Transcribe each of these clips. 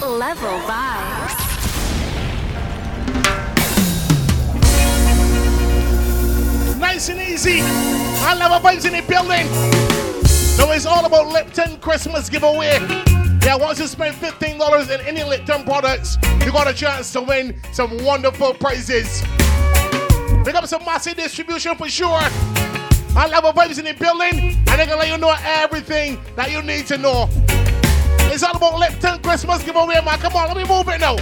Level vibes. Nice and easy. I love a vibes in the building. So it's all about Lipton Christmas giveaway. Yeah, once you spend $15 in any Lipton products, you got a chance to win some wonderful prizes. Pick up some Massy Distribution for sure. I love a vibes in the building, and they're gonna let you know everything that you need to know. It's all about Lipton Christmas giveaway, man. Come on, let me move it now.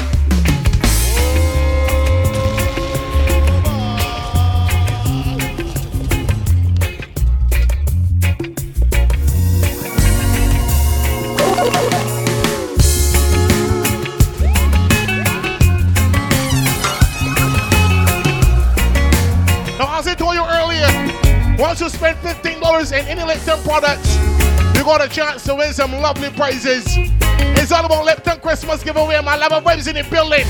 Now, as I told you earlier, once you spend $15 in any Lipton products, you got a chance to win some lovely prizes. It's all about Lipton Christmas giveaway. My love of waves in the building.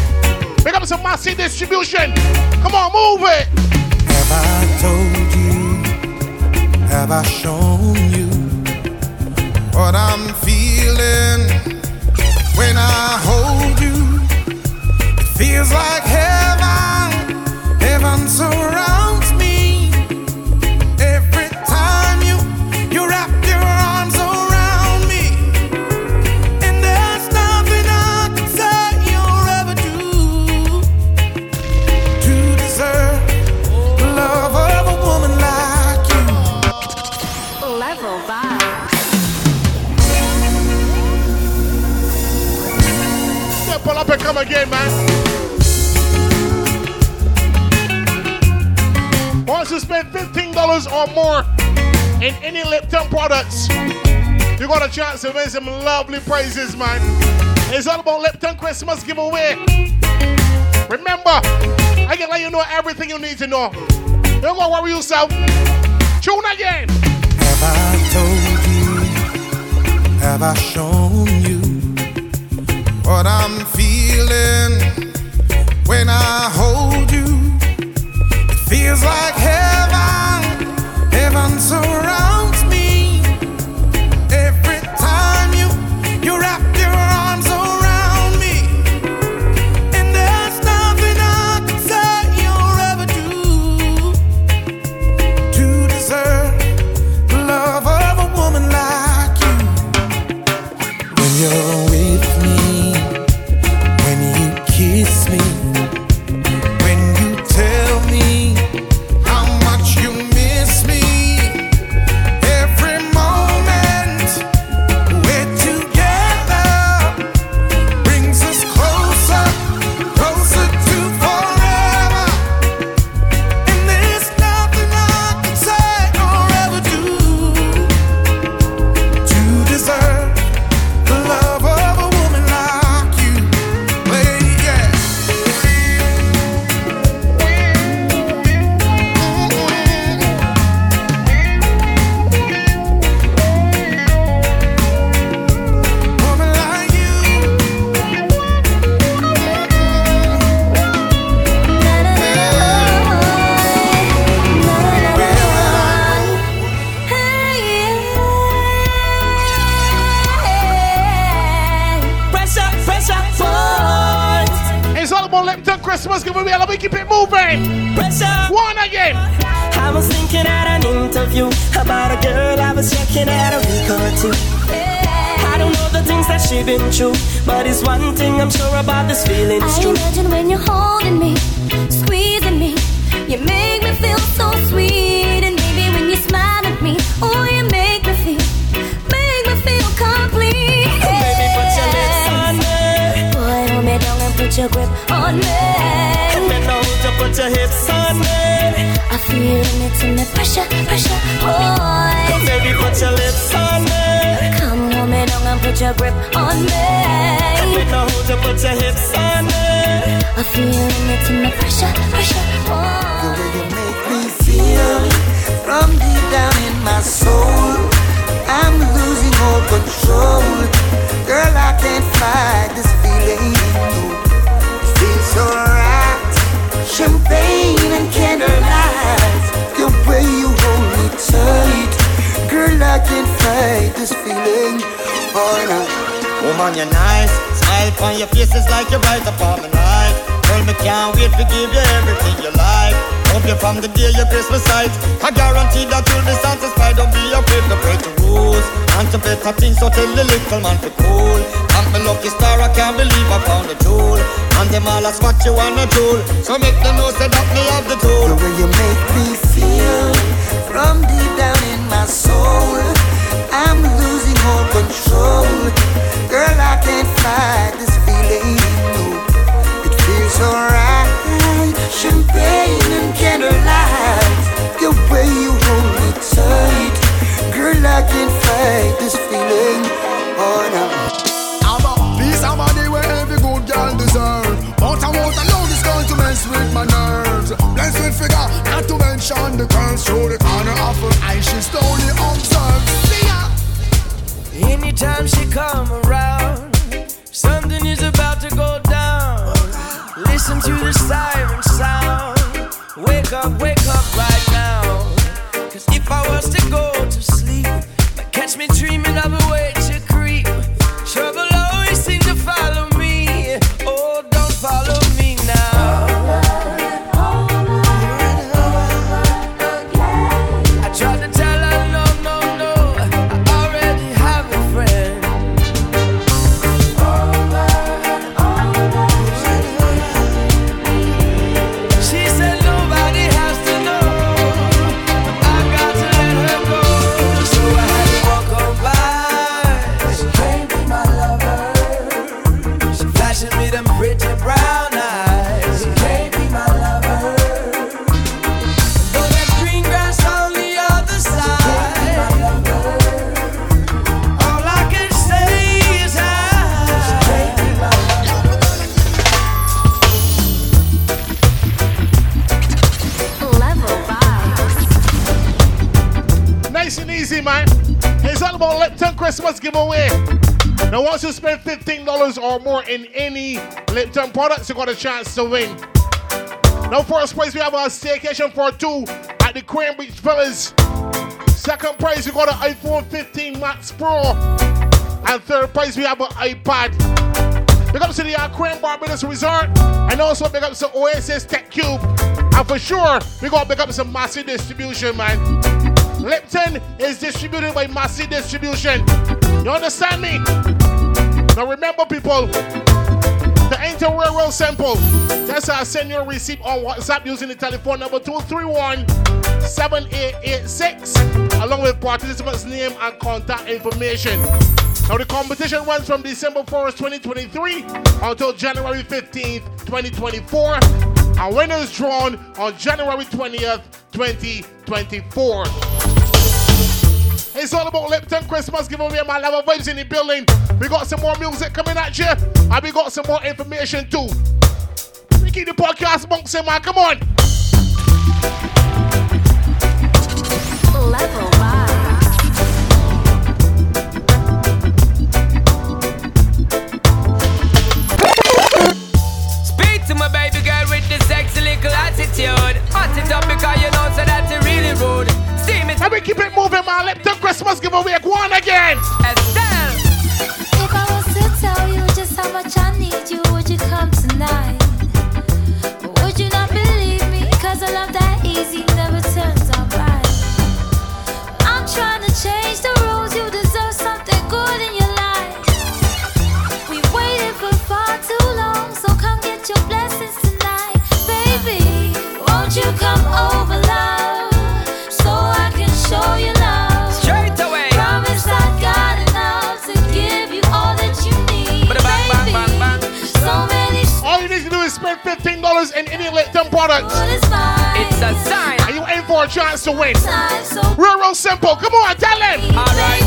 Pick up some Massy Distribution. Come on, move it. Have I told you? Have I shown you what I'm feeling when I hold you? It feels like heaven, heaven surrounds come man. Once you spend $15 or more in any Lipton products, you got a chance to win some lovely prizes, man. It's all about Lipton Christmas giveaway. Remember, I can let you know everything you need to know. Don't go worry yourself. Tune again. Have I told you? Have I shown you what I'm when I hold you? It feels like heaven, heaven surrounds about a girl I was checking out a week or two. I don't know the things that she been through, but it's one thing I'm sure about this feeling is I true. imagine when you're holding me, squeezing me, you make me feel so sweet. And maybe when you smile at me, oh, you make me feel, make me feel complete. Baby, put your lips on me. Boy, hold me down and put your grip on me. Me know to put your hips on me. I feel it in the pressure, pressure, boy. Baby, put your lips on me. Come hold me down and put your grip on me. Me know to put your hips on me. I feel it in the pressure, pressure, The way you make me feel from deep down in my soul. I'm losing all control. Girl, I can't fight this feeling. It feels so right. Champagne and candlelight. The way you hold me tight. Girl, I can't fight this feeling. Oh, no. Woman, you're nice. Smile on your face is like you're right upon my life. Girl, me can't wait to give you everything you like. Hope you from the day your Christmas sight. I guarantee that you'll be satisfied. Don't be afraid to break the rules. And to better things, so tell the little man to cool. I'm my lucky star, I can't believe I found a jewel. And them all ask what you wanna do. So make them know say that me have the tool. The way you make me feel from deep down in my soul. I'm losing all control. Girl, I can't fight this feeling. No. It feels alright. Champagne and candlelight. The way you hold me tight. Girl, I can't fight this feeling. Oh no. Siren sound. Wake up, wake up right Lipton products, you got a chance to win. Now, first place, we have a staycation for two at the Crane Beach Villas. Second place, we got an iPhone 15 Max Pro. And third place, we have an iPad. Big up to the uh, Crane Barbados Resort. And also big up to Oasis Tech Cube. And for sure, we got to big up some Massy Distribution, man. Lipton is distributed by Massy Distribution. You understand me? Now remember, people, railroad sample. That's how send your receipt on WhatsApp using the telephone number 231-7886 along with participant's name and contact information. Now the competition runs from December 1st, 2023 until January 15th, 2024. And winners drawn on January 20th, 2024. It's all about Lipton Christmas giveaway. My level vibes in the building. We got some more music coming at you, and we got some more information too. We keep the podcast bouncing, man. Come on. Level vibes. Speak to my baby girl with the sexy little attitude. Hot it up because you know so that you really rude. Steam it, And we keep it moving, man. Lipton Christmas giveaway go on again. Estelle. If I was to tell you just how much I need you, would you come tonight? Would you not believe me? Cause a love that easy never turns out right. I'm trying to change the rules, you deserve something good in your life. We waited for far too long, so come get your blessings tonight. Baby, won't you come over, love? $15 in any Lipton product. It's a sign. Are you in for a chance to win. Real, real simple. Come on, tell him. All right.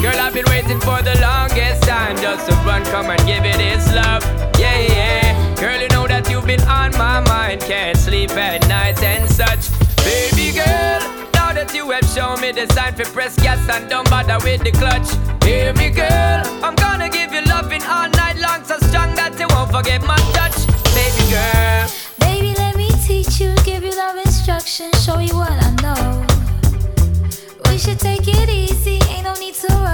Girl, I've been waiting for the longest time just to run, come and give it its love. Yeah, yeah. Girl, you know that you've been on my mind. Can't sleep at night and such. Baby girl, now that you have shown me the sign for press gas and don't bother with the clutch. Hear me go.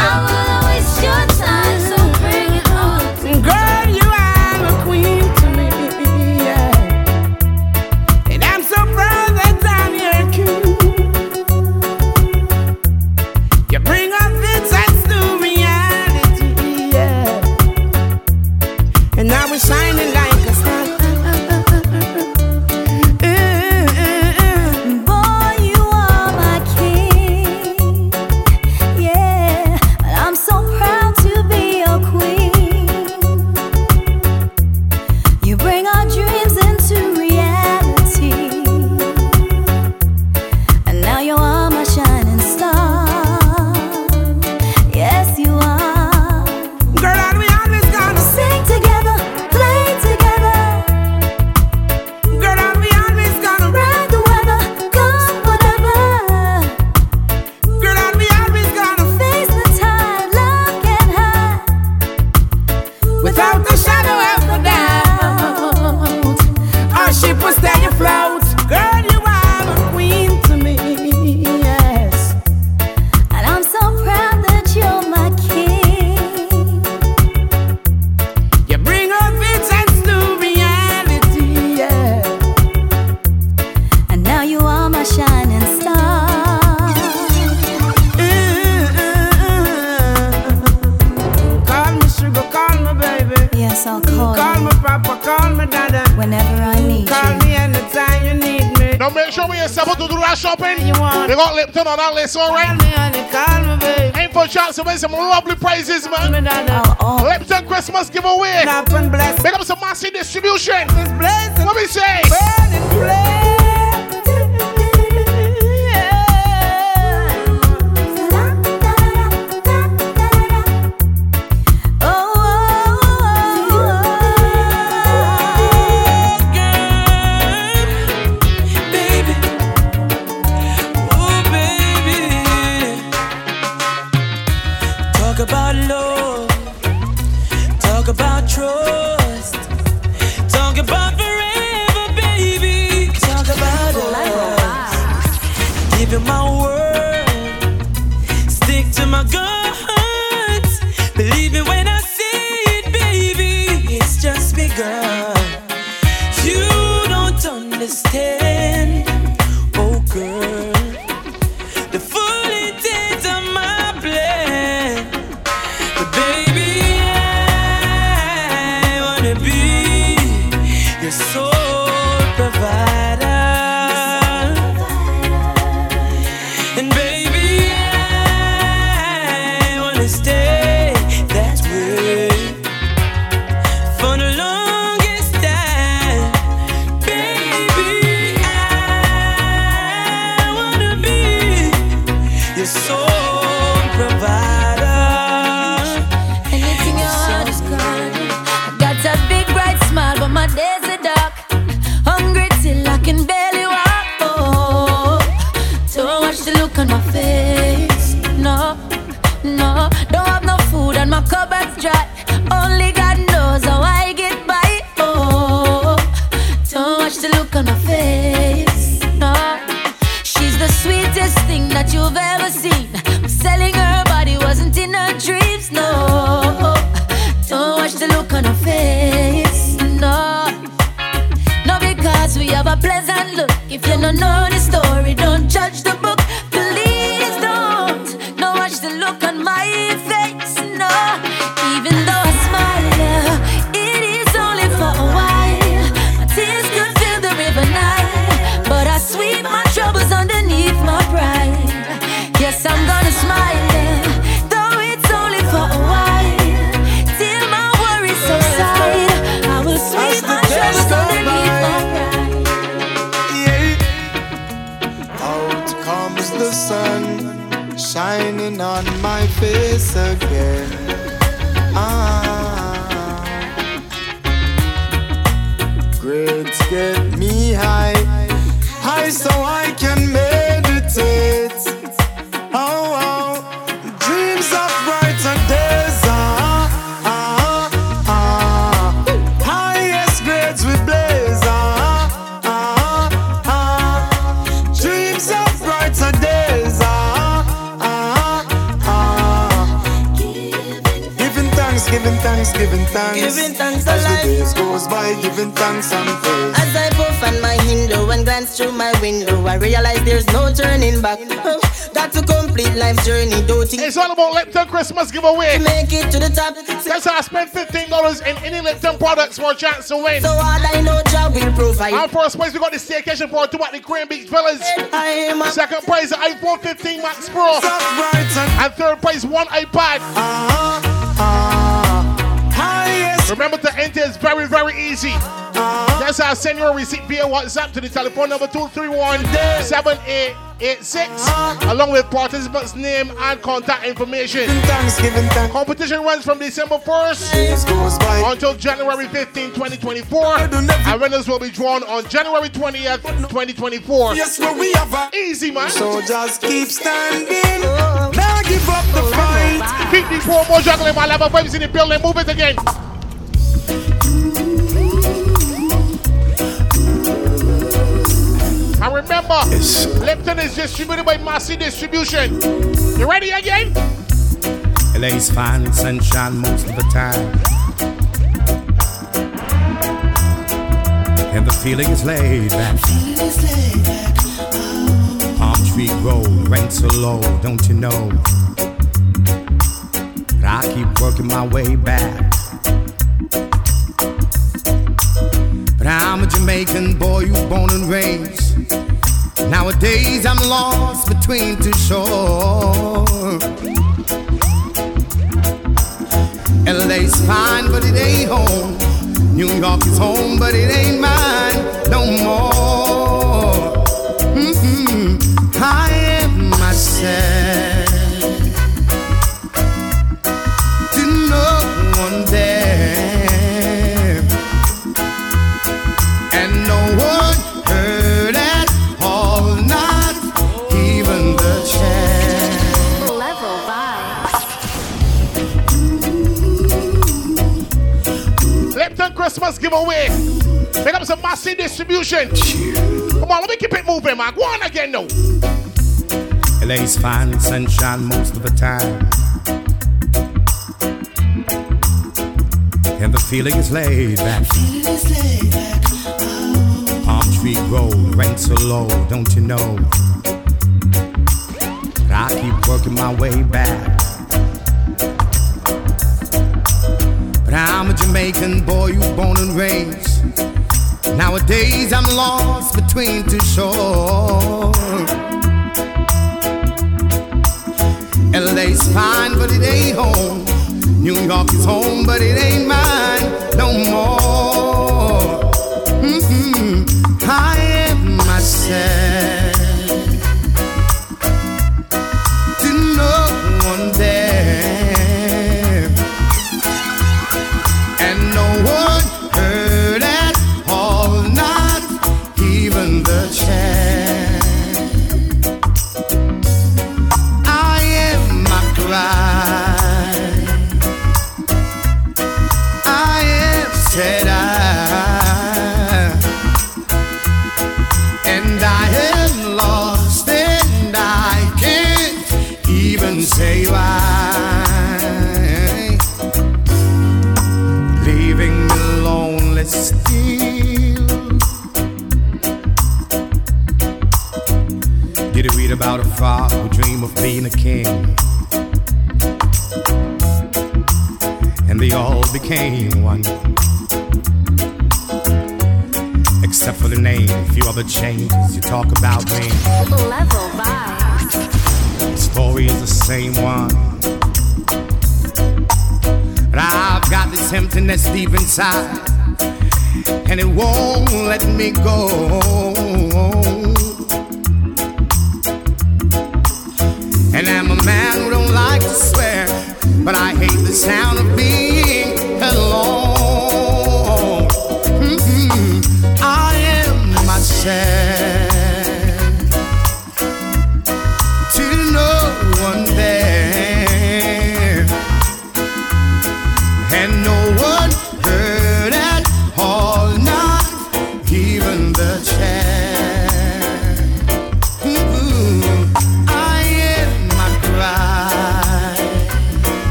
I will Lipton on list, all right? Me, for a chance to win some lovely prizes, man. Oh, oh. Lipton Christmas giveaway. Make up some Massy Distribution. Let me say. Days goes by, giving thanks and praise. As I puff on my Hindu and glance through my window, I realize there's no turning back. Oh, Got to complete life's journey, don't think It's all about Lipton Christmas giveaway. make it to the top. That's how I spend $15 in any Lipton products for a chance to win. So hard I know job will provide. Our first place, we got the staycation for two at the Crane Beach Villas. I am a Second prize, the iPhone 15 Max Pro. Stop right and And third prize, one iPad. Highest Remember to enter is very, very easy. That's how send your receipt via WhatsApp to the telephone number 231 7886 along with participants' name and contact information. Giving thanks. Competition runs from December 1st Days goes by. until January 15, 2024. And winners will be drawn on January 20th, 2024. Yes, well, we have a Easy, man. So just keep standing. Now give up the fight. Keep the promo juggling while I have vibes in the building. Move it again. And remember, Lipton is distributed by Massy Distribution. You ready again? LA's fine sunshine most of the time. And the feeling is laid back. Palm tree road, rent so low, don't you know? But I keep working my way back. But I'm a Jamaican boy who's born and raised. Nowadays I'm lost between two shores. LA's fine, but it ain't home. New York is home, but it ain't mine no more. Mm-hmm. I am myself Christmas giveaway. Pick up some Massy Distribution. Come on, let me keep it moving, man. Go on again, now. LA's fine sunshine most of the time. And the feeling is laid back. Palm tree road, rent so low, don't you know? I keep working my way back. But I'm a Jamaican boy who's born and raised. Nowadays I'm lost between two shores. LA's fine, but it ain't home. New York is home, but it ain't mine no more. Mm-hmm. I am myself And they all became one. Except for the name, a few other changes. You talk about me. Level. The story is the same one. But I've got this emptiness deep inside, and it won't let me go. But I hate the sound of being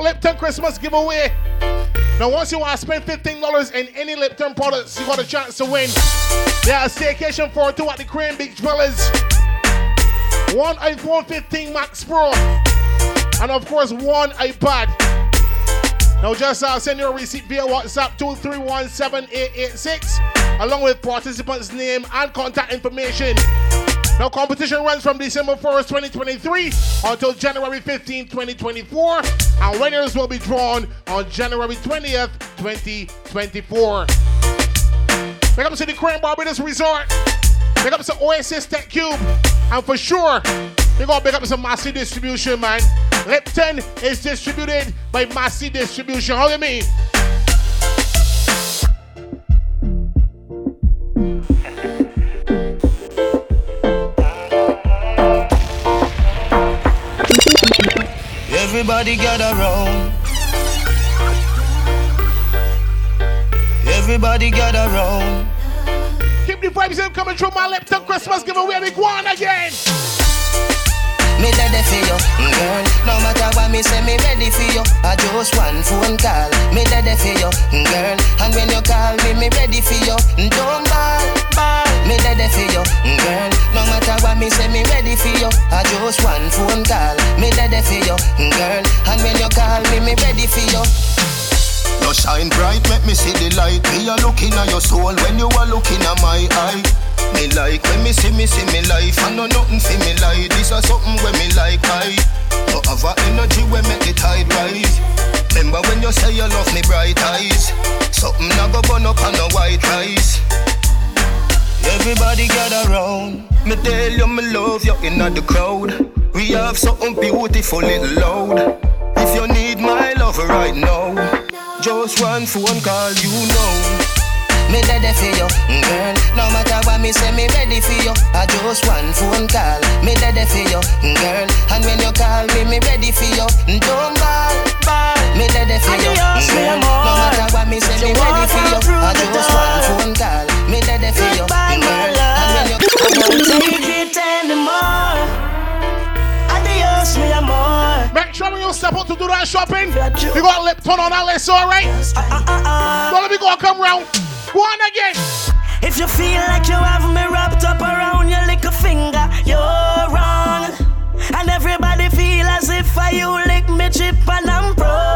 Lipton Christmas giveaway. Now, once you want to spend $15 in any Lipton products, you got a chance to win. Yeah, a staycation for two at the Crane Beach Villas. One iPhone 15 Max Pro. And of course, one iPad. Now, just uh, send your receipt via WhatsApp 2317886 along with participants' name and contact information. Now, competition runs from December 1st, 2023 until January 15, 2024. And winners will be drawn on January 20th, 2024. Pick up to the Crane Barbados Resort. Pick up to Oasis Tech Cube. And for sure, they gonna pick up some Massy Distribution, man. Lipton is distributed by Massy Distribution. How do you mean? Everybody gather round. Everybody gather round. Keep the vibes in coming through my Lipton Christmas giveaway. We go on again. Me ready for you, girl. No matter what me say, me ready for you. I just one phone call. Me ready for you, girl. And when you call me, me ready for you. Mm, don't ball, ball. Me ready for you, mm, girl. No matter what me say, me ready for you. I just one phone call. Me ready for you, mm, girl. And when you call me, me ready for you. You shine bright, make me see the light. Me a looking at your soul when you are looking at my eye. Me like when me see me see me life. I know nothing for me like this or something when me like I. Have a energy when make the tide rise. Remember when you say you love me bright eyes. Something I go burn up on a white rice. Everybody gather round. Me tell you me love you in the crowd. We have something beautiful little loud. If you need my love right now, just one phone call, you know. Me ready for you, mm, girl. No matter what me say, me ready for you. I just one phone call. Me ready for you, mm, girl. And when you call me, me ready for you. Mm, don't ball, ball. Me ready for you, girl. No matter what me say, me ready for you. I just one phone call. Me ready for you, girl. And when you I won't take it anymore. Adios, mi amor. Make sure when you step out to do that shopping, you got Lipton on that list, alright? Don't let me go come round. Go on again. If you feel like you have me wrapped up around your little finger, you're wrong. And everybody feel as if I you lick me chip and I'm programmed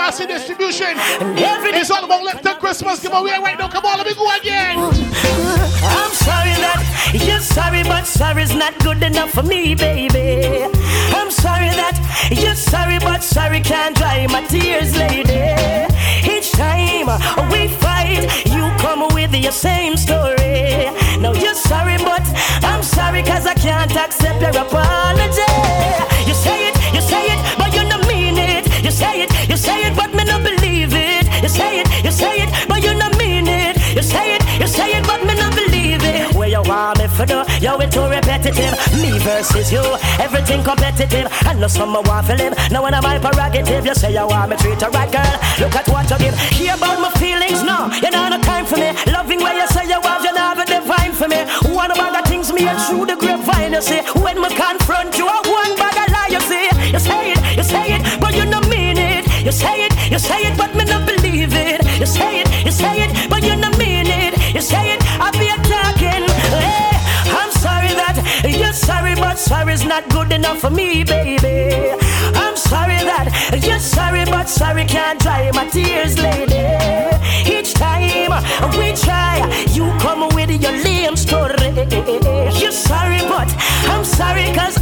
Massy Distribution. It's all about Lipton Christmas giveaway right now. Come on, let me go again. I'm sorry that you're sorry, but sorry's not good enough for me, baby. I'm sorry that you're sorry, but sorry can't dry my tears, lady. Each time we fight, you come with your same story. Now you're sorry, but I'm sorry cause I can't accept your apology. For do? Yo, it too repetitive. Me versus you, everything competitive. I know some want live. Now when I'm prerogative, you say you want me treat a right girl. Look at what you give. Hear about my feelings, no. You know no time for me. Loving where you say you have, you know a divine for me. One of things me and through the grapevine, you see. Sorry, can't dry my tears, lady. Each time we try, you come with your lame story. You're sorry, but I'm sorry, cause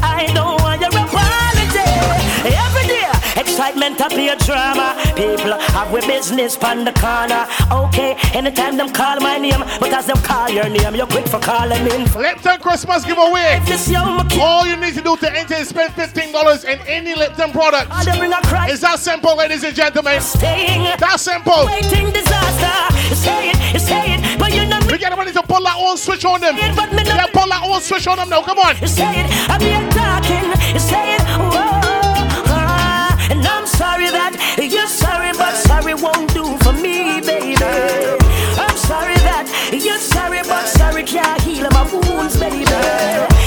a play drama. People have with business pan the corner. Okay, anytime them call my name, but as them call your name, you're quick for calling in. Lipton Christmas giveaway. All you need to do to enter is spend $15 in any Lipton product. Is that simple, ladies and gentlemen? Staying. That's simple. Waiting disaster. Say it, say it, but you know We get ready to pull that on switch on them. Yeah, pull that on switch on them now. Come on. Say it, I be talking. Say it, you're sorry, but sorry won't do for me, baby. I'm sorry that you're sorry, but sorry can't heal my wounds, baby.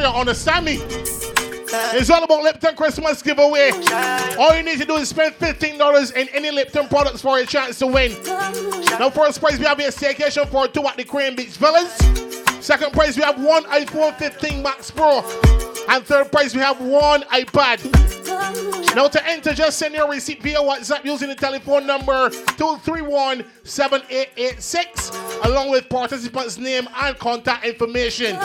Sure you understand me. It's all about Lipton Christmas giveaway. All you need to do is spend $15 in any Lipton products for a chance to win. Now, first prize we have a staycation for two at the Crane Beach Villas. Second prize we have one iPhone 15 Max Pro. And third prize we have one iPad. Now to enter, just send your receipt via WhatsApp using the telephone number 231-7886 along with participants' name and contact information.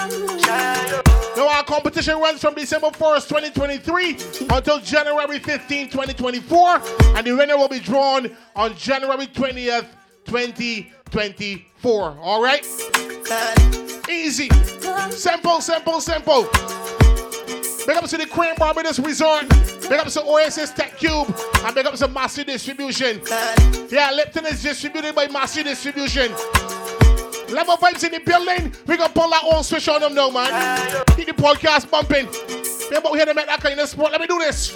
Now our competition runs from December 1st, 2023 until January 15, 2024 and the winner will be drawn on January 20th, 2024. All right? Easy. Simple, simple, simple. Big up to the Crane Barbados Resort. Big up to Oasis Tech Cube. And big up to Massy Distribution. Yeah, Lipton is distributed by Massy Distribution. Level vibes in the building. We gonna pull our own switch on them now, man. Keep the podcast bumping. Remember, we here to make that kind of sport. Let me do this.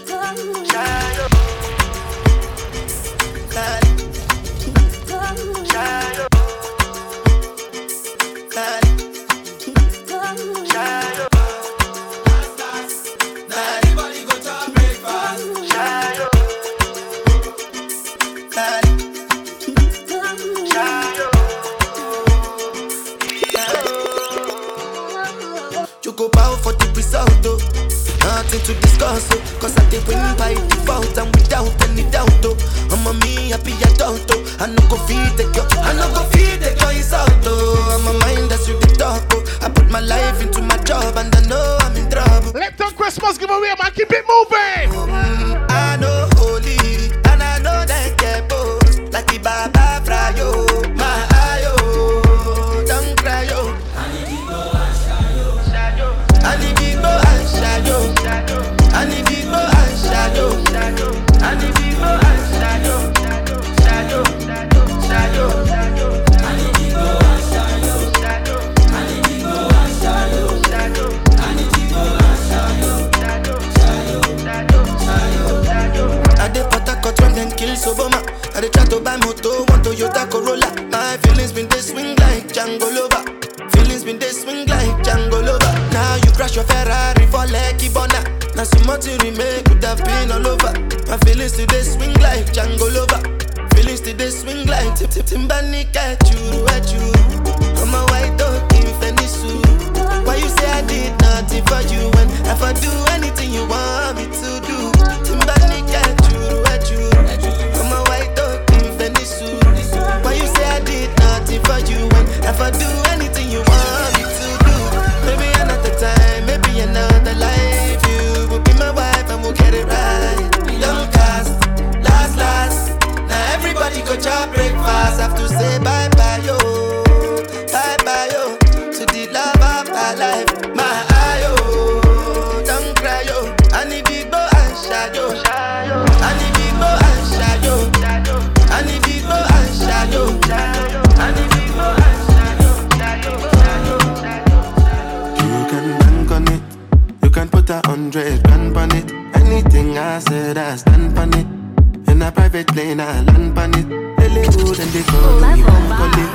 You to discuss, oh. Cause I did win by default and without any doubt, oh. I'm a me happy adult, oh. I no go feed the girl, I no go feed the girl insult, oh. I'm a mind that's with the talk, oh. I put my life into my job and I know I'm in trouble. Let Lipton Christmas giveaway, man. Keep it moving. Mm, I know holy and I know that get both like the Baba Frayo. Your Ferrari for Lucky Bona. Now some more to remake could have been all over. My feelings today swing like Django Lover. Feelings today swing like Tip Tip Timbani at you. I'm a white dog in Fenisu. Why you say I did nothing for you when I do anything you want me to do? Timbani at you. I'm a white dog in Fenisu. Why you say I did nothing for you when I do anything chop breakfast. Have to say bye bye, yo. Bye bye, yo. To the love of my life. My ayo. Don't cry, yo. I need big boy and shadow. I need big boy. I need big boy. I need big boy You can on it. You can put a hundred grand on it. Anything I said, I stand on it. In a private plane, I land on it. Really good and they call me Bankole.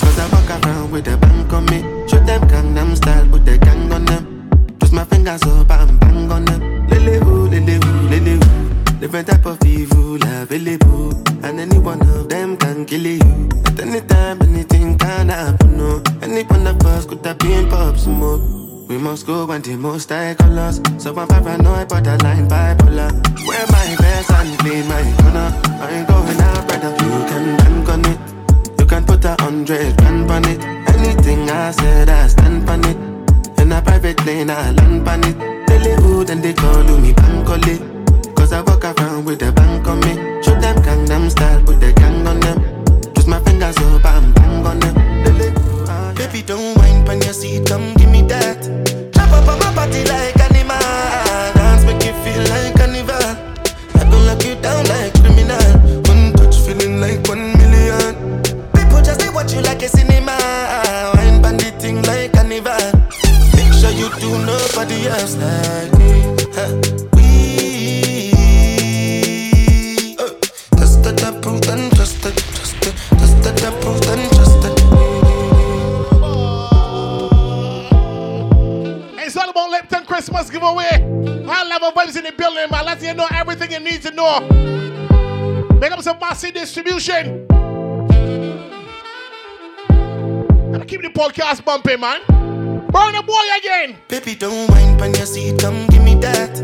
Cause I walk around with a bank on me. Show them Gangnam style, put the gang on them. Twist my fingers up and bang on them. Lily who, lily who, lily who. Different type of evil available. And any one of them can kill you. At any time, anything can happen, no. Any one of us could have been pop smoke. We must go when the most I colors. So I'm paranoid, but I line bipolar. Wear my best and clean my corner. I ain't going out, brother. You can bank on it. You can put a hundred grand on it. Anything I said, I stand on it. In a private lane, I land on it. Who, then they call me bank Cause I walk around with the bank on me. Show them Gangnam style, put the gang on them. Twist my fingers up, I'm bang on them. Baby, don't whine on your seat, come give me that. Chop up on my body like animal. Podcast bumping, man. Burn the boy again. Baby, don't whine on your seat, come give me that.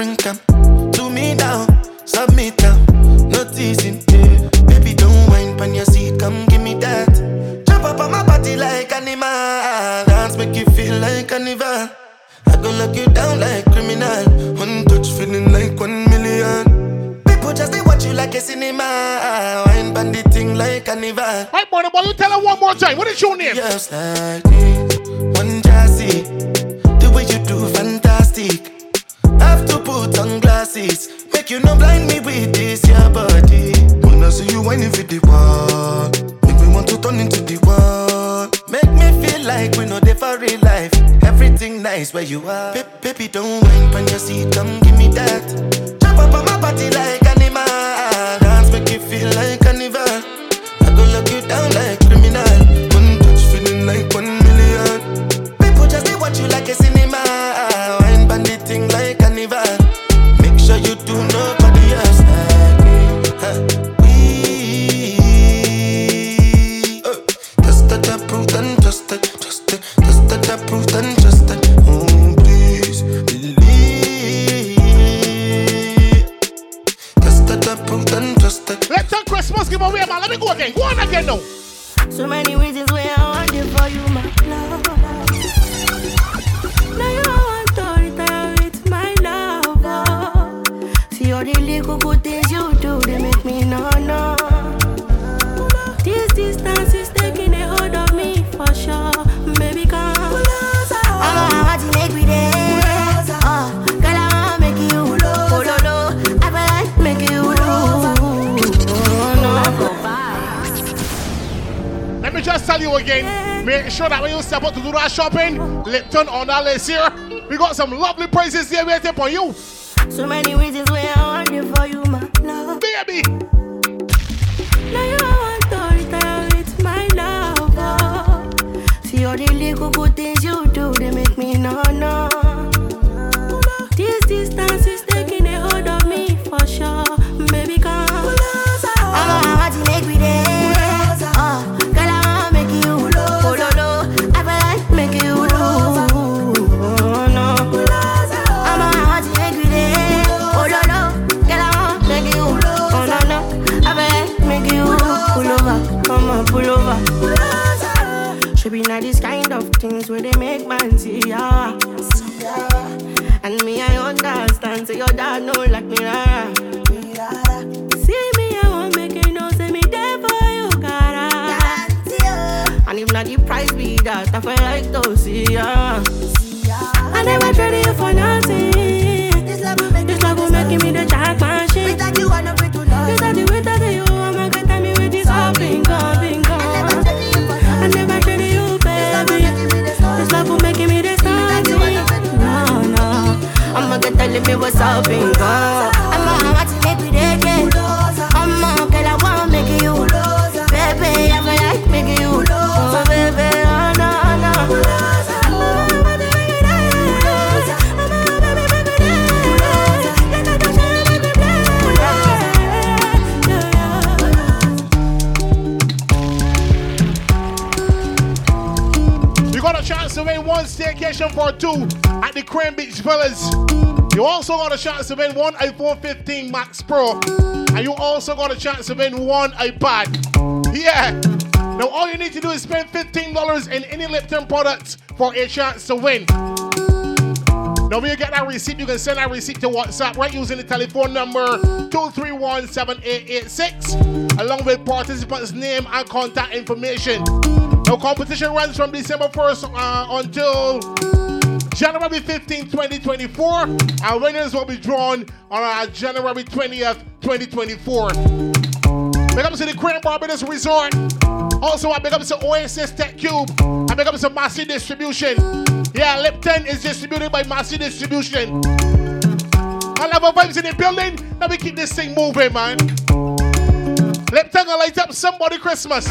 Bring them to me now, Submit down, no teasing. Yeah. Baby, don't whine on your seat, come give me that. Jump up on my body like animal. Dance make you feel like carnival. I go lock you down like criminal. One touch feeling like one million. People just they watch you like a cinema. Wine bandit thing like carnival. Right, boy, boy, you tell her one more time. What is your name? Just like me, on that list here, we got some lovely prices here waiting for you. So many reasons why I want you for you, my love. Baby. Now you want to retire with my love. Oh. See all the little good things you do, they make me no no. things where they make man see ya. And me, I understand, so your dad know like me. yeah. See me, I won't make it no, say me there for you, cara. And if not, the price be that, I feel like to see ya. I never traded you for nothing. Me what's up, been gone. I'm gonna watch it make me again. I'm gonna girl, I wanna make you. Baby, I feel like making you. Oh, baby, oh, no, no. You got a chance to win one staycation for two at the Crane Beach Villas. You also got a chance to win one iPhone 15 Max Pro. And you also got a chance to win one iPad. Yeah. Now all you need to do is spend $15 in any Lipton products for a chance to win. Now when you get that receipt, you can send that receipt to WhatsApp right using the telephone number 231-7886 along with participants' name and contact information. Now competition runs from December 1st uh, until January 15, 2024. And winners will be drawn on uh, January 20th, 2024. Big up to the Crane Barbados Resort. Also, I big up to Oasis Tech Cube. I big up to Massy Distribution. Yeah, Lipton is distributed by Massy Distribution. I love our vibes in the building. Let me keep this thing moving, man. Lipton gonna light up somebody Christmas.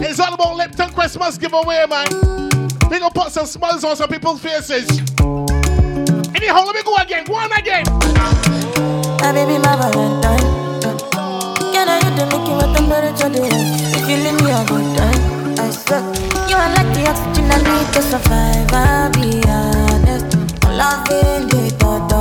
It's all about Lipton Christmas giveaway, man. We gonna put some smiles on some people's faces. Anyhow, let me go again. Go on again. My baby, my Valentine. Can I the? If you leave me a good time, I. You are like the oxygen I need to survive. I'll be honest. The thought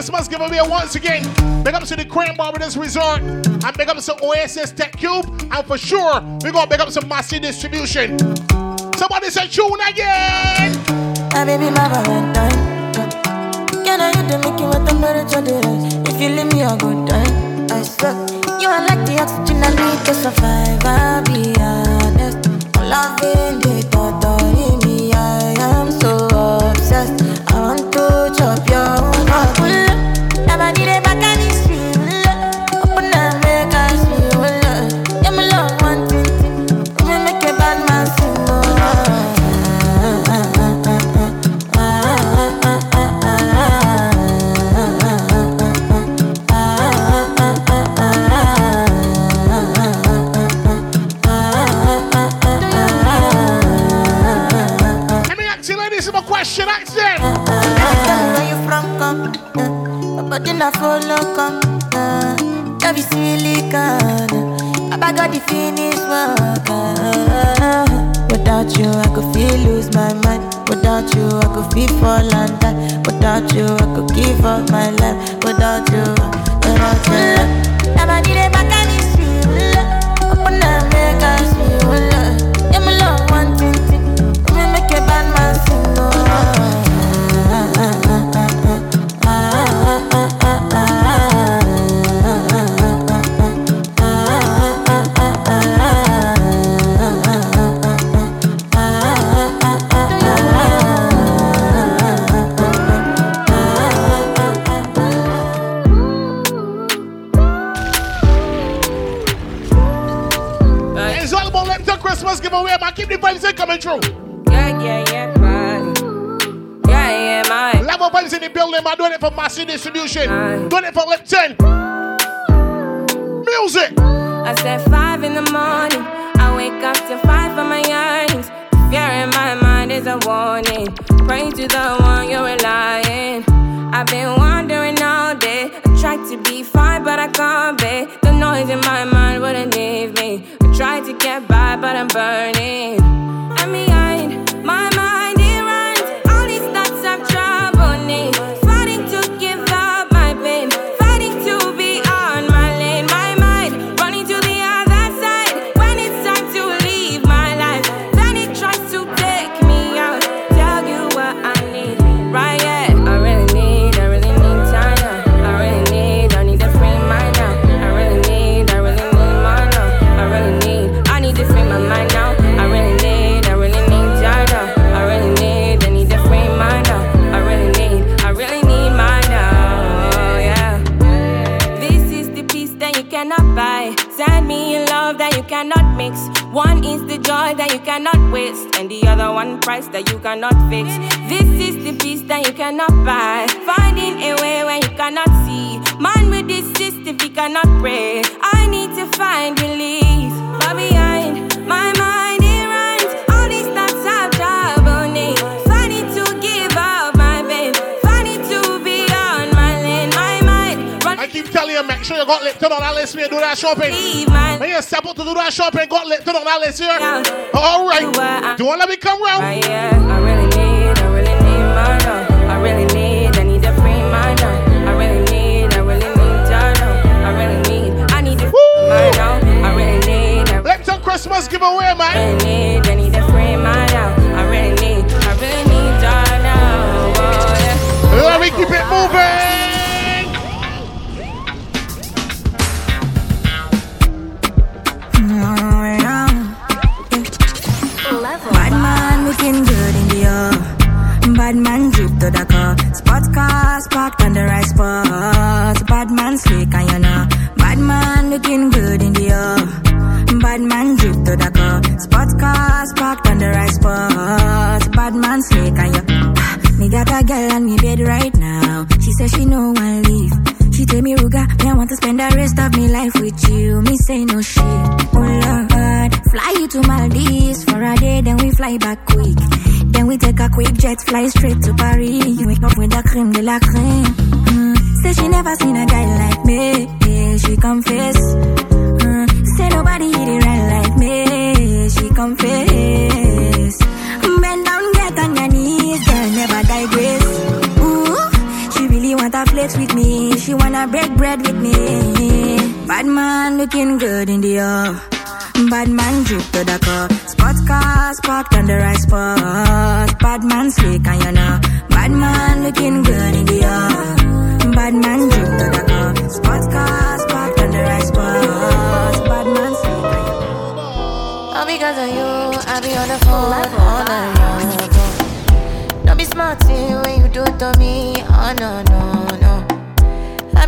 Christmas giveaway once again. Big up to the Crane Barbados Resort. And big up to Oasis Tech Cube. And for sure, we gonna big up some Massy Distribution. Somebody say tune again. Baby, my Valentine. Can I you the making what temperature do? If you leave me a good time, I swear. You are like the oxygen I need to survive. I'll be honest. Noise in my mind wouldn't leave me. I tried to get by, but I'm burning. I'm behind cannot waste, and the other one price that you cannot fix. This is the peace that you cannot buy. Finding a way when you cannot see. Man with this system, he cannot pray. I need to find relief. Sure you got Lipton on that list you do that shopping. When you step out to do that shopping, got Lipton on that list here. All right. Do you want to let me come round? I really need, I really need my love. I really need, I need to free my love. I really need, I really need your love. I really need, I need to free my love. I really need, I Lipton Christmas giveaway, man. really need, I need to free my love. I really need, I really need your love. Oh, yeah. Let me keep it moving. The car. Sports cars parked on the right spot. Bad man slick and you know. Bad man looking good in the air. Bad man drip to the car. Spot cars parked on the right spot. Bad man slick and you. Me got a girl on me bed right now. She says she no one leave. She tell me, Ruga, me I want to spend the rest of me life with you. Me say no shit. Oh Lord, fly you to Maldives for a day, then we fly back quick. Then we take a quick jet, fly straight to Paris. You wake up with the cream de la creme. Mm. Say she never seen a guy like me. She confess. Mm. Say nobody hit it right like me. She confess. Bend down, get on your knees, girl, never digress. Ooh, she really want a flex with me. She wanna break bread with me. Bad man looking good in the air. Bad man drip to the car. Sports cars parked on the right spot. Bad man slick and you know. Bad man looking good in the air. Bad man drip to the car. Sports cars parked on the right spot. Bad man slick and you. All because of you, I be on the phone all night long. Don't be smart when you do to me. Oh no, no,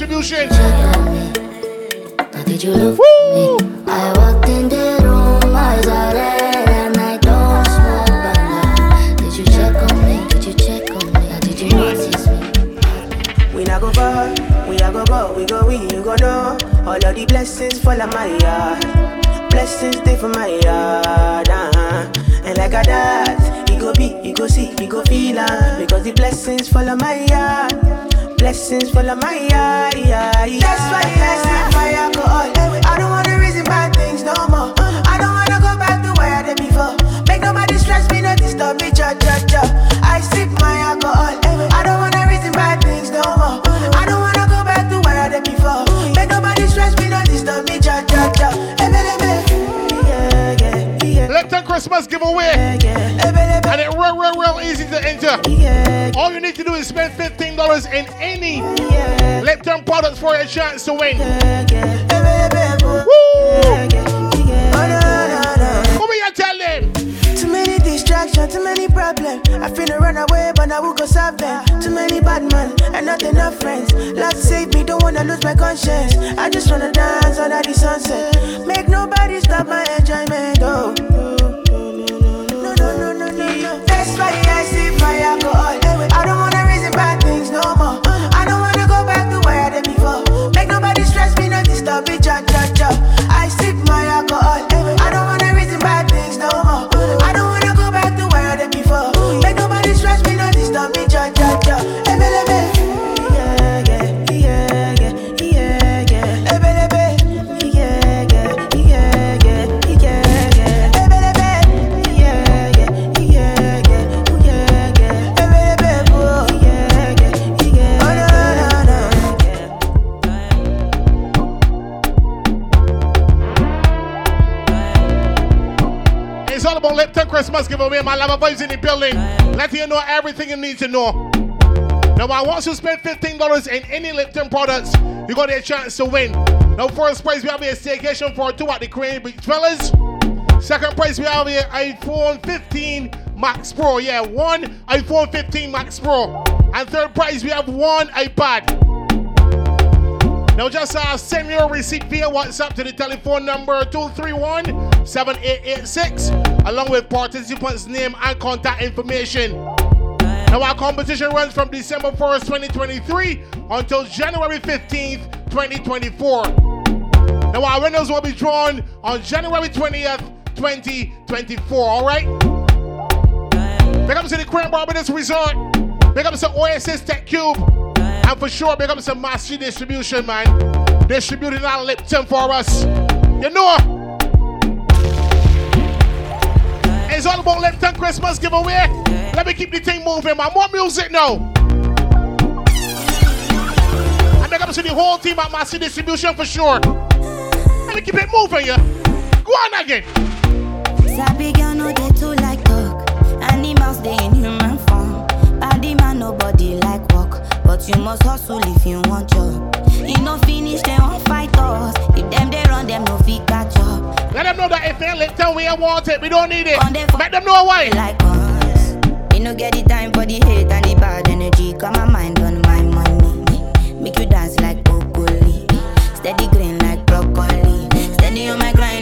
By Massy Distribution. Did you look Woo! me? I walked in the room, eyes are red, and I don't smoke banana. Did you check on me? Did you check on me? Or did you notice me? We not go far, we not go go, we go we, you go know. All of the blessings fall on my yard. Blessings stay for my yard, uh-huh. And like a that, he go be, he go see, he go feel uh, Because the blessings fall on my yard. Blessings fall on my yeah, yeah. That's why I sip my alcohol. I don't wanna reason bad things no more. I don't wanna go back to where I did before. Make nobody stress me, no disturb me, cha cha cha. I sip my alcohol. Christmas giveaway. And it real, real, real easy to enter. All you need to do is spend $15 in any Lipton products for a chance to win. Woo! What you tell them? Too many distractions, too many problems. I finna run away, but I will go solve them. Too many bad men and not enough friends. Lord save me, don't wanna lose my conscience. I just wanna dance under the sunset. Make nobody stop my enjoyment. Oh. Giveaway. My love vibes in the building. Let you know everything you need to know. Now, want you spend $15 in any Lipton products. You got a chance to win. Now, first prize, we have a staycation for two at the Crane Beach Villas. Second prize, we have a iPhone 15 Max Pro. Yeah, one iPhone 15 Max Pro. And third prize, we have one iPad. Now just uh, send your receipt via WhatsApp to the telephone number 231-7886 along with participants' name and contact information. Now our competition runs from December 1st, 2023 until January 15th, 2024. Now our winners will be drawn on January 20th, 2024, all right? Big up to the Crane Barbados Resort. Big up to Oasis Tech Cube. And for sure, big up to Massy Distribution, man. Distributing our Lipton for us. You know. It's all about Lipton Christmas giveaway. Let me keep the thing moving, man. More music now. And big up see the whole team at Massy Distribution for sure. Let me keep it moving, yeah. Go on again. Sabi girl no dey too like talk. Animals dey in human form. Body man nobody like work, but you must hustle if you want job. You no finish dem wan fight us. If dem dey run dem no fit. Let them know that if they Lipton we want it, we don't need it. Let them know why. Like us, me no get the time for the hate and the bad energy. Got my mind on my money. Make you dance like broccoli. Steady green like broccoli. Steady on my grind,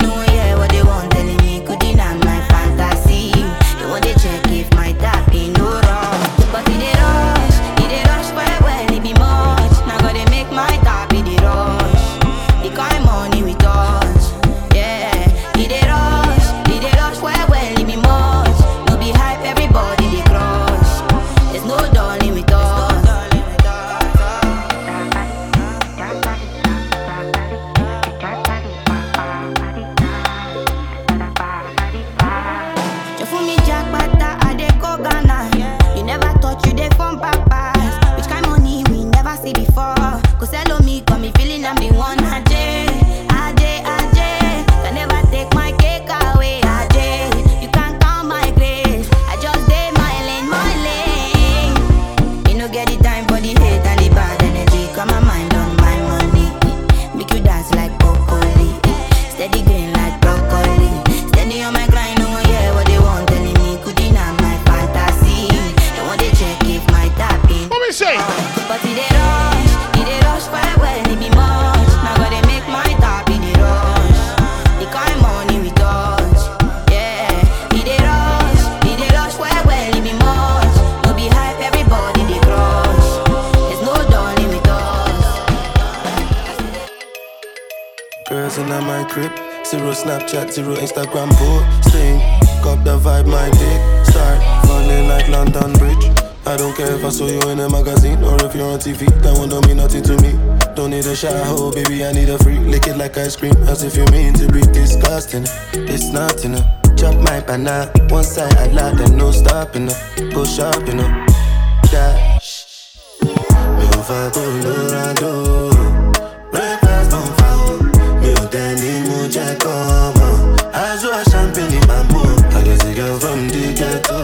màá mú. I get a girl from the ghetto.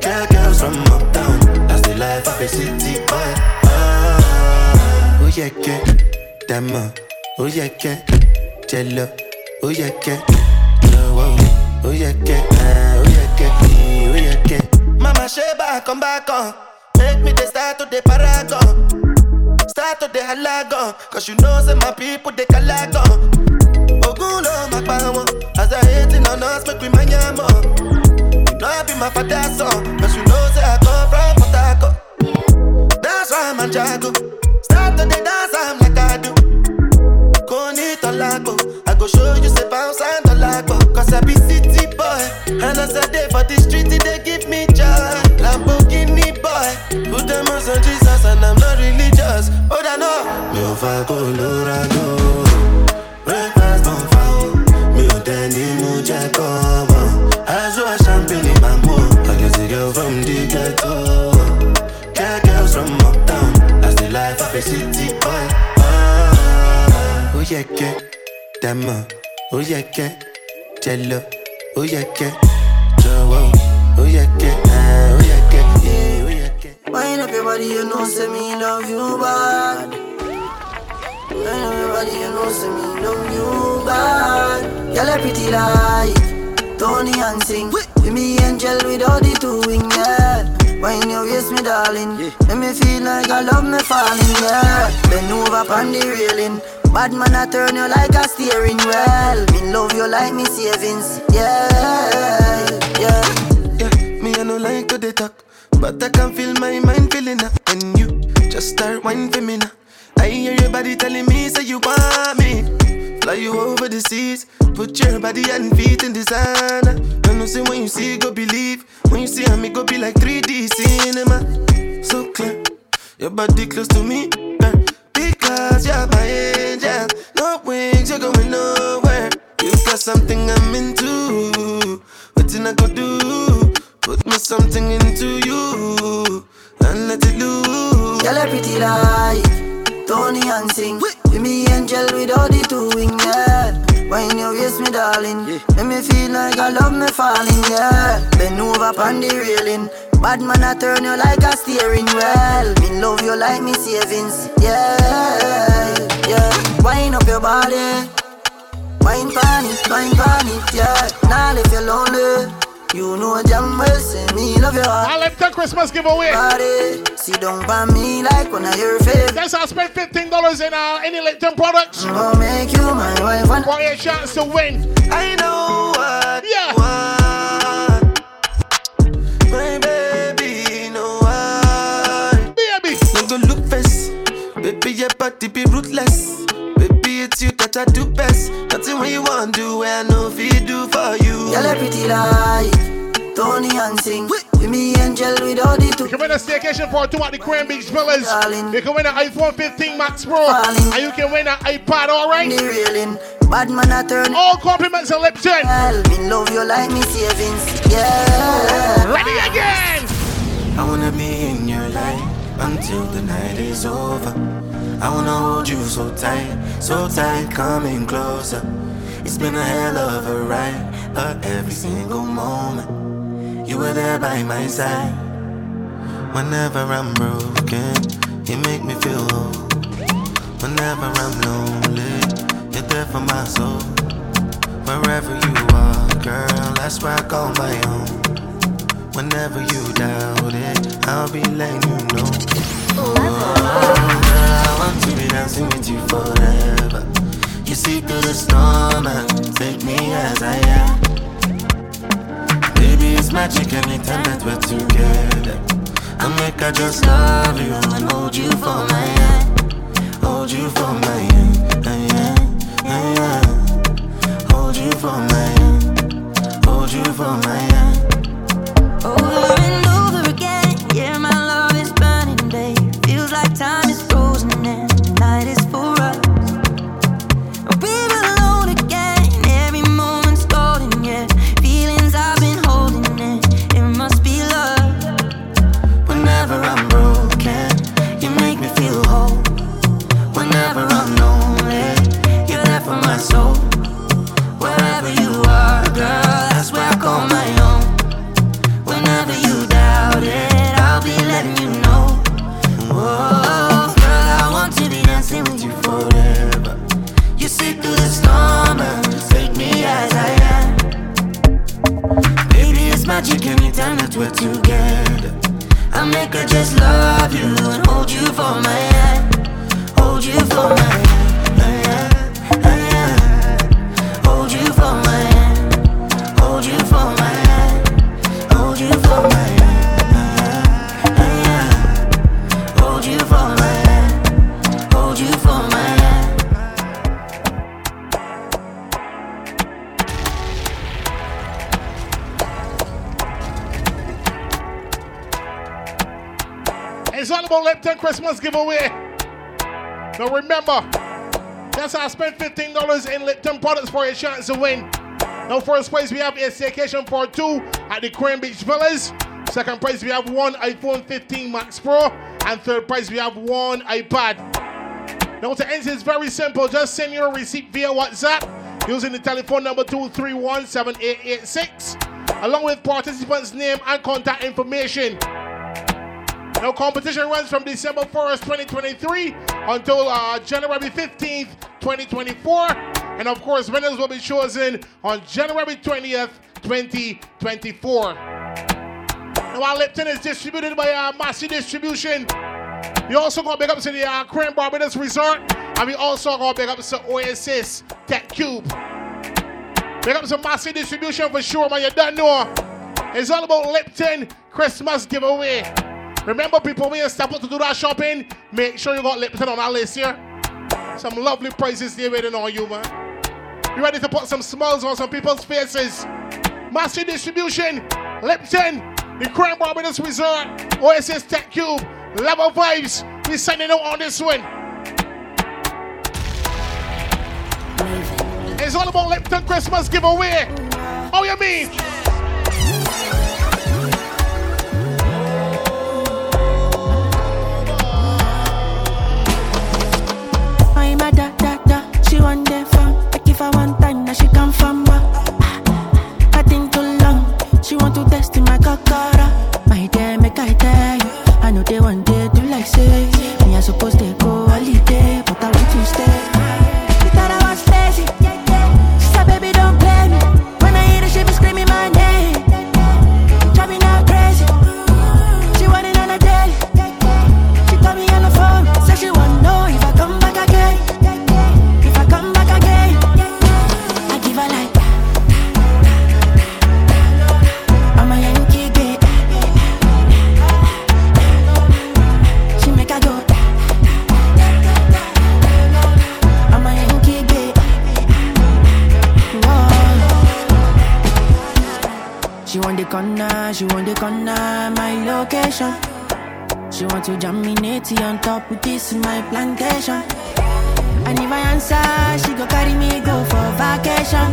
Girl, girls from uptown. That's the life of a city boy. Ah, oh yeah, yeah. Dama, oh yeah, yeah. Jello, oh yeah, yeah. No, oh, yeah, yeah. Ah, oh yeah, yeah. Oh yeah, yeah. Mama Sheba, come back on. Make me the start to the paragon. Start to the halagon. Cause you know, say my people, they calagon. Ogulo, my power. As I hating on us, make we man yamo. You know I be my father's son. Cause you know, say I come from Harcourt. That's why I'm a jago. Start to the dance, I'm like I do. Koni tolago. I go show you say bounce and tolago. Cause I be city boy. And I day for the street, they give me joy. Lamborghini boy. Put them on Jesus and I'm not religious. Oh, I know. Mi ò fa kó lóra dó. Mo jẹ́ kọ́ mọ̀. Aṣọ champagne máa mú. I get a girl from the ghetto. Girl, girls from uptown. That's the life of a city boy. Ah, oh yeah, yeah. Dama, oh yeah, yeah. Jello, oh yeah, yeah. Joe, oh. Ah, oh yeah. Yeah, oh yeah, yeah. Wind up your body, you know, say me love you bad. Wind up your body, you know, say me love you bad. Girl, you pretty like Tony and sing. With me angel with all the two wing, yeah. Wind your waist, me darling. Make me feel like I love me falling, yeah. Bend over on the railing. Bad man, I turn you like a steering wheel. Me love you like me savings, yeah, yeah. Yeah, me I no like to they talk, but I can feel my mind feeling up And you just start whining for me now. I hear your body telling me say you want me. Fly you over the seas, put your body and feet in designer. I know say when you see go believe, when you see I me go be like 3D cinema. So clear, your body close to me, girl, because you're my angel. No wings, you're going nowhere. You got something I'm into. What I go do? Put me something into you and let it loose. Girl, pretty like Tony and sing. With me angel with all the two wing, yeah. When you waist me, darling, make me feel like I love me falling, yeah. Bend over on the railing. Bad man, I turn you like a steering wheel. Me love you like me savings, yeah, yeah. Wind up your body, wine pan it, wine pan it, yeah. Now if you're lonely. You know damn well say me love you I left the Christmas giveaway. Body, sit down by me like I hear your face. Guys, I spent fifteen dollars in uh, any Lipton products. I'll make you my wife and for your chance to win. I know what yeah. My baby, no one. Baby, no go look face. Baby, your body be ruthless. Baby, it's you that I do best. Nothing when you want do, I know if you do for you. Girl, you pretty like Tony and sing. With me angel with all the two. You can win a staycation for two at the Crane Beach Villas. Darling. You can win an iPhone 15 Max Pro. Darling. And you can win an iPad, alright? The railing. Bad man, I turn. All compliments of Lipton. Well, me love you like me savings. Yeah. Ready again. I wanna be in your life until the night is over. I wanna hold you so tight, so tight, coming closer. It's been a hell of a ride, but every single moment you were there by my side. Whenever I'm broken, you make me feel whole. Whenever I'm lonely, you're there for my soul. Wherever you are, girl, that's where I call my own. Whenever you doubt it, I'll be letting you know. Oh, want to be dancing with you forever. You see through the storm and take me as I am. Baby, it's magic anytime that we're together. I make I just love you and hold you for my hand. Hold you for my hand. Hold you for my hand, hold you for my hand. It's all about Lipton Christmas giveaway. Now remember, that's how I spent $15 in Lipton products for a chance to win. Now first place we have a staycation for two at the Crane Beach Villas. Second place we have one iPhone 15 Max Pro. And third place we have one iPad. Now to enter is very simple. Just send your receipt via WhatsApp using the telephone number 231-7886 along with participants' name and contact information. Now, competition runs from December 1st, 2023 until uh, January 15th, 2024. And of course, winners will be chosen on January 20th, 2024. Now, our Lipton is distributed by uh, Massy Distribution. We also got big up to the uh, Barbados Resort. And we also got big up to Oasis Tech Cube. Big up to Massy Distribution for sure, man. You don't know. It's all about Lipton Christmas giveaway. Remember, people, when you step up to do that shopping, make sure you got Lipton on our list here. Some lovely prices there waiting on you, man. You ready to put some smiles on some people's faces? Massy Distribution, Lipton, the Crane Barbados Resort, Oasis Tech Cube, Level Vibes. We sending out on this one. It's all about Lipton Christmas giveaway. Oh, you mean? She want them from. I give her one time, now she come from. I ah, ah, ah. think too long. She want to test in my kakara. To jam me on top with this my plantation. And if I answer, she go carry me go for vacation.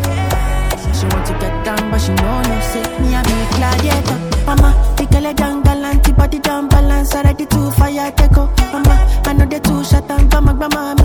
She want to get down, but she know no say me a big gladiator. Mama, the girl a jungle antibody jump balance already too fire take. Mama, I know the two shot and bama bama